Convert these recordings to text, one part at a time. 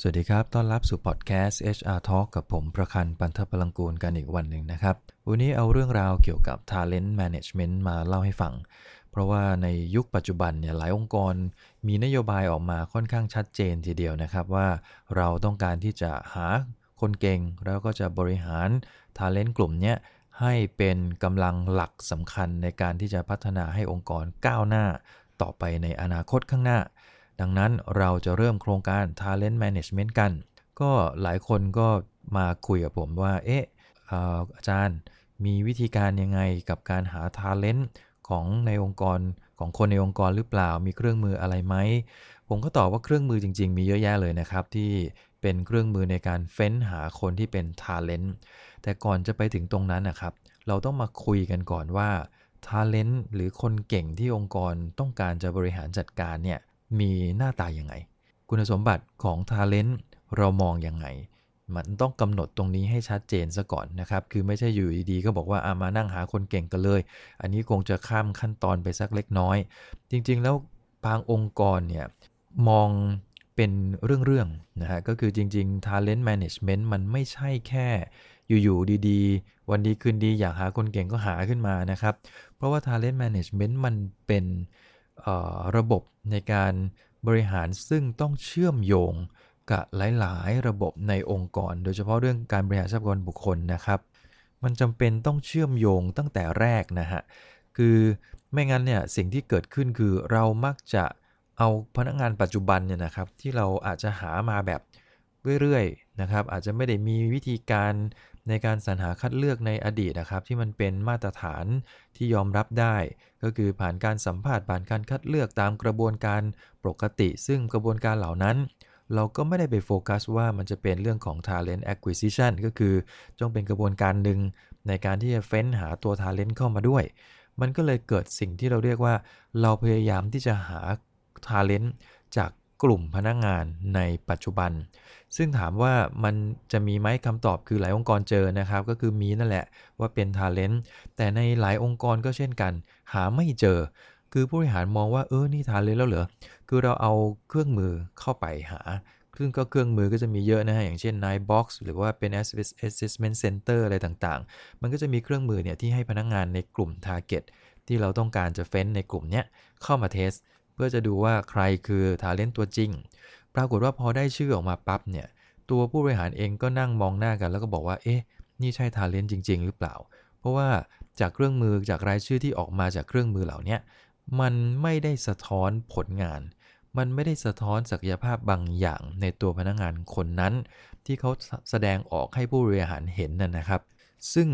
สวัสดีครับ ต้อนรับสู่พอดแคสต์ HR Talk กับผมประคันปันทพลังกูลกันอีกวันหนึ่งนะครับ วันนี้เอาเรื่องราวเกี่ยวกับ Talent Management มาเล่าให้ฟัง เพราะว่าในยุคปัจจุบันเนี่ยหลายองค์กรมีนโยบายออกมาค่อนข้างชัดเจนทีเดียวนะครับ ว่าเราต้องการที่จะหาคนเก่ง แล้วก็จะบริหาร Talent กลุ่มนี้ให้เป็นกำลังหลักสำคัญในการที่จะพัฒนาให้องค์กรก้าวหน้า ต่อไปในอนาคตข้างหน้า ดังนั้นเราจะเริ่มโครงการ Talent Management กัน ก็หลายคนก็มาคุยกับผมว่า เอ๊ะอาจารย์มีวิธีการยังไงกับการหา Talent ของในองค์กรของคนในองค์กรหรือเปล่า มีเครื่องมืออะไรไหม ผมก็ตอบว่าเครื่องมือจริง ๆ มีเยอะแยะเลยนะครับ ที่เป็นเครื่องมือในการเฟ้นหาคนที่เป็น Talent แต่ก่อนจะไปถึงตรงนั้นนะครับ เราต้องมาคุยกันก่อนว่า Talent หรือคนเก่งที่องค์กรต้องการจะบริหารจัดการเนี่ย มีหน้าตายังไง คุณสมบัติของ Talent เรามองยังไง มันต้องกำหนดตรงนี้ให้ชัดเจนซะก่อนนะครับ คือไม่ใช่อยู่ดีๆก็บอกว่าอามานั่งหาคนเก่งกันเลย อันนี้คงจะข้ามขั้นตอนไปสักเล็กน้อย จริงๆ แล้วบางองค์กรเนี่ยมองเป็นเรื่องๆนะฮะ ก็คือจริงๆ talent management มันไม่ใช่แค่อยู่ๆ ดีๆ วันดีคืนดีอยากหาคนเก่งก็หาขึ้นมานะครับ เพราะว่า talent management มันเป็น ระบบในการบริหารซึ่งต้องเชื่อมโยงกับหลายๆ ระบบในองค์กร โดยเฉพาะเรื่องการบริหารทรัพยากรบุคคลนะครับ มันจำเป็นต้องเชื่อมโยงตั้งแต่แรกนะฮะ คือไม่งั้นเนี่ยสิ่งที่เกิดขึ้นคือเรามักจะเอาพนักงานปัจจุบันเนี่ยนะครับที่เราอาจจะหามาแบบเรื่อยๆนะครับอาจจะไม่ได้มีวิธีการ ในการสรรหาคัดเลือกในอดีตนะครับ ที่มันเป็นมาตรฐานที่ยอมรับได้ ก็คือผ่านการสัมภาษณ์ผ่านการคัดเลือกตามกระบวนการปกติ ซึ่งกระบวนการเหล่านั้น เราก็ไม่ได้ไปโฟกัสว่ามันจะเป็นเรื่องของ talent acquisition ก็คือจงเป็นกระบวนการหนึ่งในการที่จะเฟ้นหาตัว talent เข้ามาด้วย มันก็เลยเกิดสิ่งที่เราเรียกว่า เราพยายามที่จะหา talent จาก กลุ่มพนักงงานในปัจจุบัน ซึ่งถามว่ามันจะมีไหมคำตอบคือหลายองค์กรเจอนะครับ ก็คือมีนั่นแหละว่าเป็น Talent แต่ในหลายองค์กรก็เช่นกัน หาไม่เจอ คือผู้บริหารมองว่าเออนี่ Talent แล้วเหรอคือเราเอาเครื่องมือเข้าไปหาซึ่งก็เครื่องมือก็จะมีเยอะนะฮะ อย่างเช่น Nightbox หรือว่าเป็น Assessment Center อะไรต่างๆ มันก็จะมีเครื่องมือเนี่ยที่ให้พนักงงานในกลุ่ม Target ที่เราต้องการจะเฟ้นในกลุ่มนี้เข้ามา test เพื่อจะดูว่าใครคือ talent ตัวจริง ปรากฏว่าพอได้ชื่อออกมาปั๊บเนี่ย ตัวผู้บริหารเองก็นั่งมองหน้ากันแล้วก็บอกว่า เอ๊ะ นี่ใช่ talent จริง ๆ หรือเปล่า เพราะว่าจากเครื่องมือจากรายชื่อที่ออกมาจากเครื่องมือเหล่านี้มันไม่ได้สะท้อนผลงาน มันไม่ได้สะท้อนศักยภาพบางอย่างในตัวพนักงานคนนั้น ที่เขาแสดงออกให้ผู้บริหารเห็นน่ะนะครับ ซึ่ง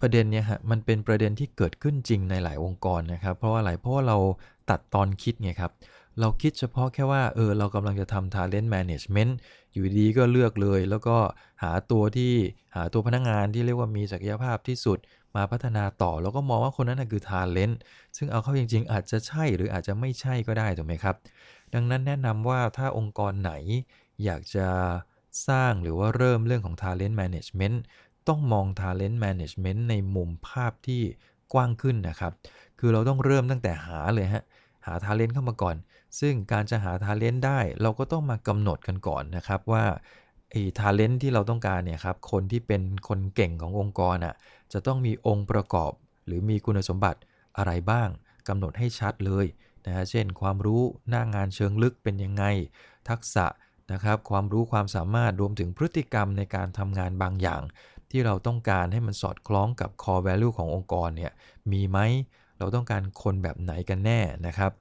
ประเด็นเนี้ยฮะมันเป็นประเด็นที่เกิดขึ้นจริงในหลายองค์กรนะครับ เพราะว่าอะไรเพราะว่าเรา ตัดตอนคิดไงครับ เราคิดเฉพาะแค่ว่าเออเรากำลังจะทำ talent management อยู่ดีก็เลือกเลย แล้วก็หาตัวที่หาตัวพนักงงานที่เรียกว่ามีศักยภาพที่สุดมาพัฒนาต่อ แล้วก็มองว่าคนนั้นคือ talent ซึ่งเอาเข้าจริง ๆ อาจจะใช่หรืออาจจะไม่ใช่ก็ได้ถูกไหมครับ ดังนั้นแนะนำว่าถ้าองค์กรไหนอยากจะสร้างหรือว่าเริ่มเรื่องของ talent management ต้องมอง talent management ในมุมภาพที่กว้างขึ้นนะครับ คือเราต้องเริ่มตั้งแต่หาเลยฮะหา talent เข้ามาก่อน ซึ่งการจะหา talent ได้ เราก็ต้องมากำหนดกันก่อนนะครับว่าไอ้ talent ที่เราต้องการเนี่ยครับคนที่เป็นคนเก่งขององค์กรอะจะต้องมีองค์ประกอบ หรือมีคุณสมบัติอะไรบ้างกำหนดให้ชัดเลยนะฮะเช่น ความรู้หน้างานเชิงลึกเป็นยังไง ทักษะนะครับความรู้ความสามารถรวมถึงพฤติกรรมในการทำงานบางอย่าง ที่เราต้องการให้มันสอดคล้องกับ core value ขององค์กรเนี่ยมีไหม เราต้องการคนแบบไหนกันแน่นะครับ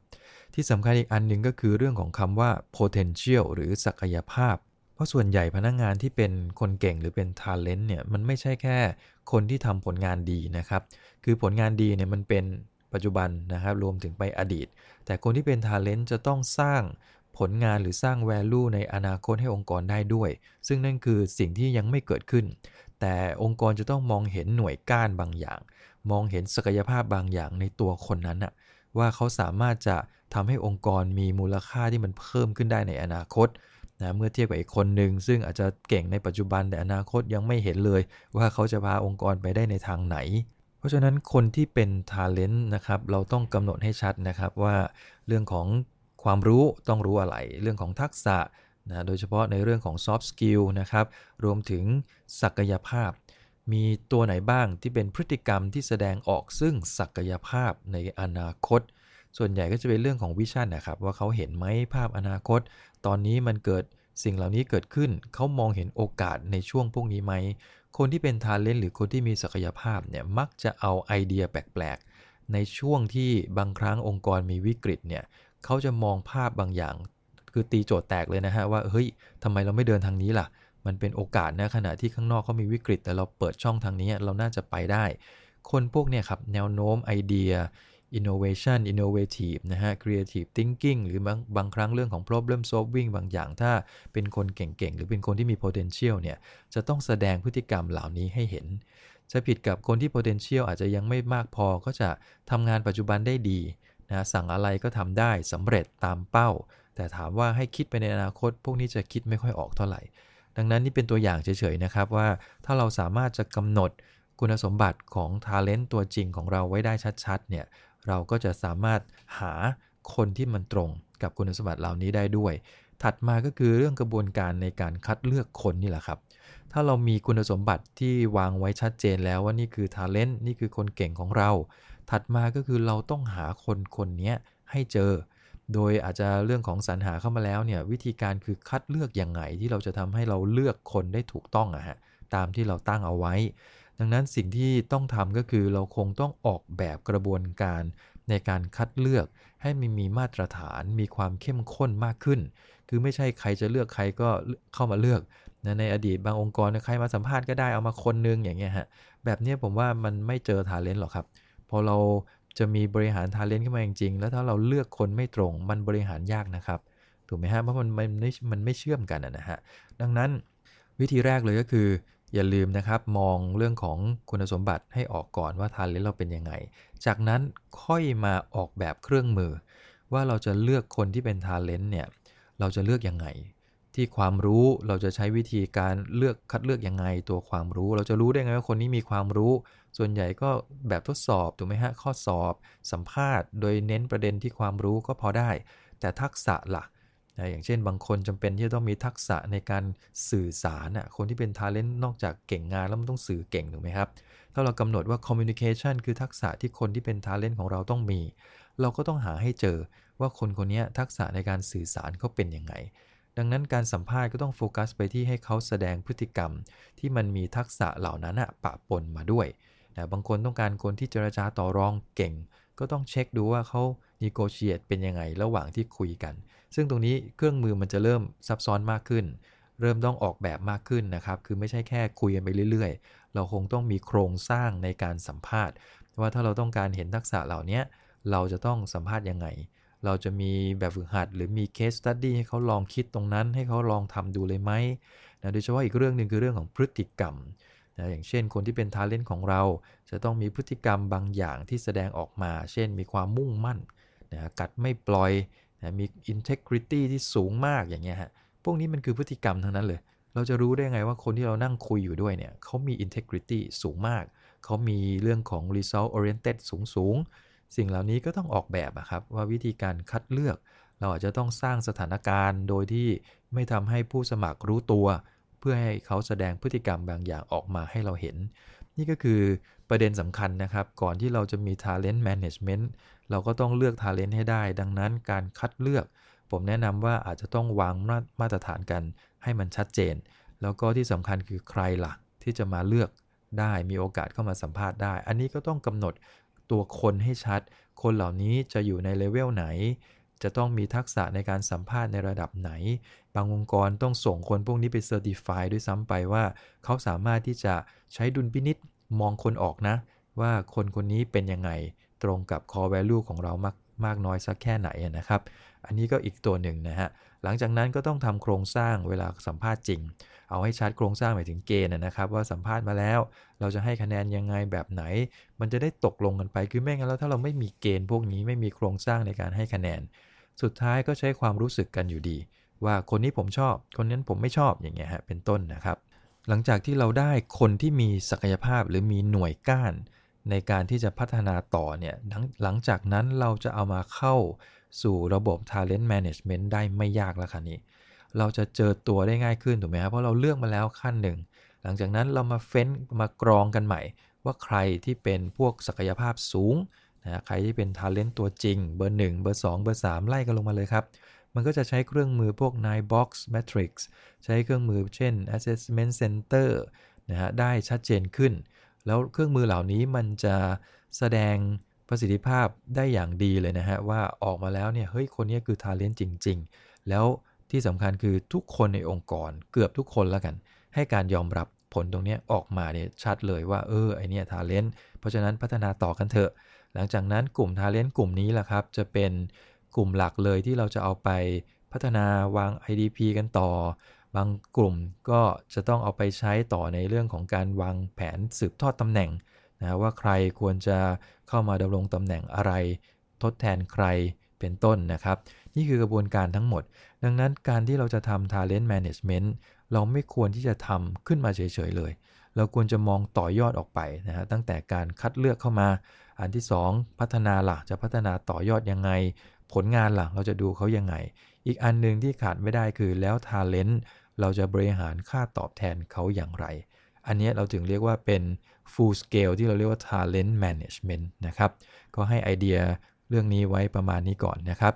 ที่สำคัญอีกอันหนึ่งก็คือเรื่องของคำว่า potential หรือศักยภาพ เพราะส่วนใหญ่พนักงงานที่เป็นคนเก่งหรือเป็น talent เนี่ยมันไม่ใช่แค่คนที่ทำผลงานดีนะครับ คือผลงานดีเนี่ยมันเป็นปัจจุบันนะครับรวมถึงไปอดีต แต่คนที่เป็น talent จะต้องสร้างผลงานหรือสร้าง value ในอนาคตให้องค์กรได้ด้วย ซึ่งนั่นคือสิ่งที่ยังไม่เกิดขึ้น แต่องค์กรจะต้องมองเห็นหน่วยก้านบางอย่าง มองเห็นศักยภาพบางอย่างในตัวคนนั้นอะว่าเขาสามารถจะทำให้องค์กรมีมูลค่าที่มันเพิ่มขึ้นได้ในอนาคตนะเมื่อเทียบกับอีกคนหนึ่งซึ่งอาจจะเก่งในปัจจุบันแต่อนาคตยังไม่เห็นเลย ว่าเขาจะพาองค์กรไปได้ในทางไหน เพราะฉะนั้นคนที่เป็น Talent นะครับเราต้องกำหนดให้ชัดนะครับว่าเรื่องของความรู้ต้องรู้อะไร เรื่องของทักษะนะโดยเฉพาะในเรื่องของ soft skill นะครับรวมถึงศักยภาพ มีตัวไหนบ้างที่เป็นพฤติกรรมที่แสดงออกซึ่งศักยภาพในอนาคต ส่วนใหญ่ก็จะเป็นเรื่องของวิชั่นนะครับ ว่าเขาเห็นไหมภาพอนาคต ตอนนี้มันเกิดสิ่งเหล่านี้เกิดขึ้น เขามองเห็นโอกาสในช่วงพวกนี้ไหม คนที่เป็นทาเลนต์หรือคนที่มีศักยภาพเนี่ยมักจะเอาไอเดียแปลกๆ ในช่วงที่บางครั้งองค์กรมีวิกฤตเนี่ยเขาจะมองภาพบางอย่าง คือตีโจทย์แตกเลยนะฮะว่าเฮ้ยทำไมเราไม่เดินทางนี้ล่ะ มันเป็นโอกาสนะขณะที่ข้างนอกเขามีวิกฤต แต่เราเปิดช่องทางนี้เราน่าจะไปได้ คนพวกเนี่ยครับแนวโน้มไอเดีย innovation innovative นะฮะ creative thinking หรือบางบางครั้งเรื่องของ problem solving บางอย่าง ถ้าเป็นคนเก่งๆ หรือเป็นคนที่มี potential เนี่ย จะต้องแสดงพฤติกรรมเหล่านี้ให้เห็น จะผิดกับคนที่ potential อาจจะยังไม่มากพอ ก็จะทำงานปัจจุบันได้ดีนะ สั่งอะไรก็ทำได้สำเร็จตามเป้า แต่ถามว่าให้คิดไปในอนาคต พวกนี้จะคิดไม่ค่อยออกเท่าไหร่ ดังนั้นนี่เป็นตัวอย่างเฉยๆนะครับว่าถ้าเราสามารถจะกำหนดคุณสมบัติของ Talent ตัวจริงของเราไว้ได้ชัดๆเนี่ยเราก็จะสามารถหาคนที่มันตรงกับคุณสมบัติเหล่านี้ได้ด้วย ถัดมาก็คือเรื่องกระบวนการในการคัดเลือกคนนี่แหละครับ ถ้าเรามีคุณสมบัติที่วางไว้ชัดเจนแล้วว่านี่คือทาเลนต์นี่คือคนเก่งของเรา ถัดมาก็คือเราต้องหาคนคนนี้ให้เจอ โดยอาจจะเรื่องของสรรหาเข้ามาแล้วเนี่ยวิธีการคือคัดเลือกอย่างไงที่เราจะทำให้เราเลือกคนได้ถูกต้องอะฮะตามที่เราตั้งเอาไว้ ดังนั้นสิ่งที่ต้องทำก็คือเราคงต้องออกแบบกระบวนการในการคัดเลือกให้มันมีมาตรฐานมีความเข้มข้นมากขึ้น คือไม่ใช่ใครจะเลือกใครก็เข้ามาเลือกนะในอดีตบางองค์กรใครมาสัมภาษณ์ก็ได้เอามาคนนึงอย่างเงี้ยฮะแบบนี้ผมว่ามันไม่เจอ talent หรอกครับ พอเรา จะมีบริหาร talent ขึ้นมาจริงๆ แล้วถ้าเราเลือกคนไม่ตรงมันบริหารยากนะครับ ถูกไหมฮะ เพราะมันมันไม่มันไม่เชื่อมกันนะฮะ ดังนั้นวิธีแรกเลยก็คือ อย่าลืมนะครับ มองเรื่องของคุณสมบัติให้ออกก่อนว่าทาเลนเราเป็นยังไง จากนั้นค่อยมาออกแบบเครื่องมือ ว่าเราจะเลือกคนที่เป็นทาเลนต์เนี่ย เราจะเลือกยังไง ที่ความรู้เราจะใช้วิธีการเลือกคัดเลือกยังไงตัวความรู้ เราจะรู้ได้ไงว่าคนนี้มีความรู้ ส่วนใหญ่ก็แบบทดสอบถูกไหมฮะข้อสอบ สัมภาษณ์ โดยเน้นประเด็นที่ความรู้ก็พอได้ แต่ทักษะละ่ะนะอย่างเช่นบางคนจำเป็นที่จะต้องมีทักษะในการสื่อสารอะคนที่เป็น talent นอกจากเก่งงานแล้วมันต้องสื่อเก่งถูกไหมครับ ถ้าเรากำหนดว่า communication คือทักษะที่คนที่เป็น talent ของเราต้องมี เราก็ต้องหาให้เจอว่าคนคนนี้ทักษะในการสื่อสารเขาเป็นยังไง ดังนั้นการสัมภาษณ์ก็ต้องโฟกัสไปที่ให้เขาแสดงพฤติกรรม ที่มันมีทักษะเหล่านั้นอะปะปนมาด้วยนะบางคนต้องการคนที่เจรจาต่อรองเก่ง ก็ต้องเช็คดูว่าเขา negotiate เป็นยังไงระหว่างที่คุยกัน ซึ่งตรงนี้เครื่องมือมันจะเริ่มซับซ้อนมากขึ้น เริ่มต้องออกแบบมากขึ้นนะครับ คือไม่ใช่แค่คุยกันไปเรื่อยๆ เราคงต้องมีโครงสร้างในการสัมภาษณ์ ว่าถ้าเราต้องการเห็นทักษะเหล่านี้เราจะต้องสัมภาษณ์ยังไง เราจะมีแบบฝึกหัด หรือมี case study ให้เขาลองคิดตรงนั้น ให้เขาลองทำดูเลยไหมนะโดยเฉพาะอีกเรื่องหนึ่งคือเรื่องของพฤติกรรมนะอย่างเช่นคนที่เป็น talent ของเรา จะต้องมีพฤติกรรมบางอย่างที่แสดงออกมา เช่นมีความมุ่งมั่นนะกัดไม่ปล่อยนะมี integrity ที่สูงมากอย่างเงี้ยฮะพวกนี้มันคือพฤติกรรมทั้งนั้นเลยเราจะรู้ได้ไงว่าคนที่เรานั่งคุยอยู่ด้วยเนี่ยเขามี integrity สูงมาก เขามีเรื่องของ result oriented สูงสูง สิ่งเหล่านี้ก็ต้องออกแบบอะครับว่าวิธีการคัดเลือก เราอาจจะต้องสร้างสถานการณ์ โดยที่ไม่ทำให้ผู้สมัครรู้ตัว เพื่อให้เขาแสดงพฤติกรรมบางอย่างออกมาให้เราเห็น นี่ก็คือประเด็นสำคัญนะครับ ก่อนที่เราจะมี talent management เราก็ต้องเลือก talent ให้ได้ ดังนั้นการคัดเลือก ผมแนะนำว่าอาจจะต้องวางมาตรฐานกันให้มันชัดเจน แล้วก็ที่สำคัญคือใครล่ะที่จะมาเลือกได้มีโอกาสเข้ามาสัมภาษณ์ได้ อันนี้ก็ต้องกำหนด ตัวคนให้ชัด คนเหล่านี้จะอยู่ในเลเวลไหน จะต้องมีทักษะในการสัมภาษณ์ในระดับไหน บางองค์กรต้องส่งคนพวกนี้ไป certify ด้วยซ้ำไปว่า เขาสามารถที่จะใช้ดุลพินิษมองคนออกนะ ว่าคนคนนี้เป็นยังไง ตรงกับ core value ของเรามากมากน้อยสักแค่ไหนนะครับ อันนี้ก็อีกตัวหนึ่งนะฮะ หลังจากนั้นก็ต้องทำโครงสร้างเวลาสัมภาษณ์จริง เอาให้ชัดโครงสร้างหมายถึงเกณฑ์นะครับ ว่าสัมภาษณ์มาแล้ว เราจะให้คะแนนยังไงแบบไหน มันจะได้ตกลงกันไปคือไม่งั้นแล้วถ้าเราไม่มีเกณฑ์พวกนี้ไม่มีโครงสร้างในการให้คะแนน สุดท้ายก็ใช้ความรู้สึกกันอยู่ดี ว่าคนนี้ผมชอบ คนนั้นผมไม่ชอบอย่างเงี้ยฮะเป็นต้นนะครับ หลังจากที่เราได้คนที่มีศักยภาพหรือมีหน่วยก้านในการที่จะพัฒนาต่อเนี่ยหลังจากนั้นเราจะเอามาเข้า สู่ระบบ Talent Management ได้ไม่ยากแล้วค่ะนี้ เราจะเจอตัวได้ง่ายขึ้นถูกไหมครับเพราะเราเลือกมาแล้วขั้นหนึ่ง หลังจากนั้นเรามาเฟ้นมากรองกันใหม่ ว่าใครที่เป็นพวกศักยภาพสูงนะใครที่เป็นทาเลนต์ตัวจริง เบอร์ 1 เบอร์ 2 เบอร์ 3 ไล่กันลงมาเลยครับ มันก็จะใช้เครื่องมือพวก nine box matrix ใช้เครื่องมือเช่น assessment center นะฮะได้ชัดเจนขึ้น แล้วเครื่องมือเหล่านี้มันจะแสดง ประสิทธิภาพได้อย่างดีเลยนะฮะ ว่าออกมาแล้วเนี่ย เฮ้ย คนนี้คือทาเลนต์จริง ๆ แล้วที่สำคัญคือทุกคนในองค์กรเกือบทุกคนแล้วกัน ให้การยอมรับผลตรงนี้ออกมาเนี่ยชัดเลยว่าเออไอเนี่ยทาเลนต์เพราะฉะนั้นพัฒนาต่อกันเถอะ หลังจากนั้นกลุ่มทาเลนต์กลุ่มนี้แหละครับ จะเป็นกลุ่มหลักเลยที่เราจะเอาไปพัฒนาวาง IDP กันต่อ บางกลุ่มก็จะต้องเอาไปใช้ต่อในเรื่องของการวางแผนสืบทอดตำแหน่ง นะว่าใครควรจะเข้ามาดำรงตำแหน่งอะไร ทดแทนใครเป็นต้นนะครับ นี่คือกระบวนการทั้งหมด ดังนั้นการที่เราจะทำ talent management เราไม่ควรที่จะทำขึ้นมาเฉยๆเลย เราควรจะมองต่อยอดออกไปนะฮะตั้งแต่การคัดเลือกเข้ามา อันที่ 2 พัฒนาหลักจะพัฒนาต่อยอดยังไง ผลงานหลักเราจะดูเขายังไง อีกอันหนึ่งที่ขาดไม่ได้คือแล้ว talent เราจะบริหารค่าตอบแทนเขาอย่างไร อันนี้เราถึงเรียกว่าเป็น full scale ที่เราเรียกว่า talent management นะครับ ก็ให้ไอเดียเรื่องนี้ไว้ประมาณนี้ก่อนนะครับ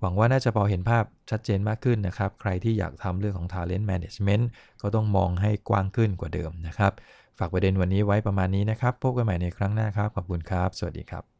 หวังว่าน่าจะพอเห็นภาพชัดเจนมากขึ้นนะครับ ใครที่อยากทำเรื่องของ talent management ก็ต้องมองให้กว้างขึ้นกว่าเดิมนะครับ ฝากประเด็นวันนี้ไว้ประมาณนี้นะครับ พบกันใหม่ในครั้งหน้าครับ ขอบคุณครับ สวัสดีครับ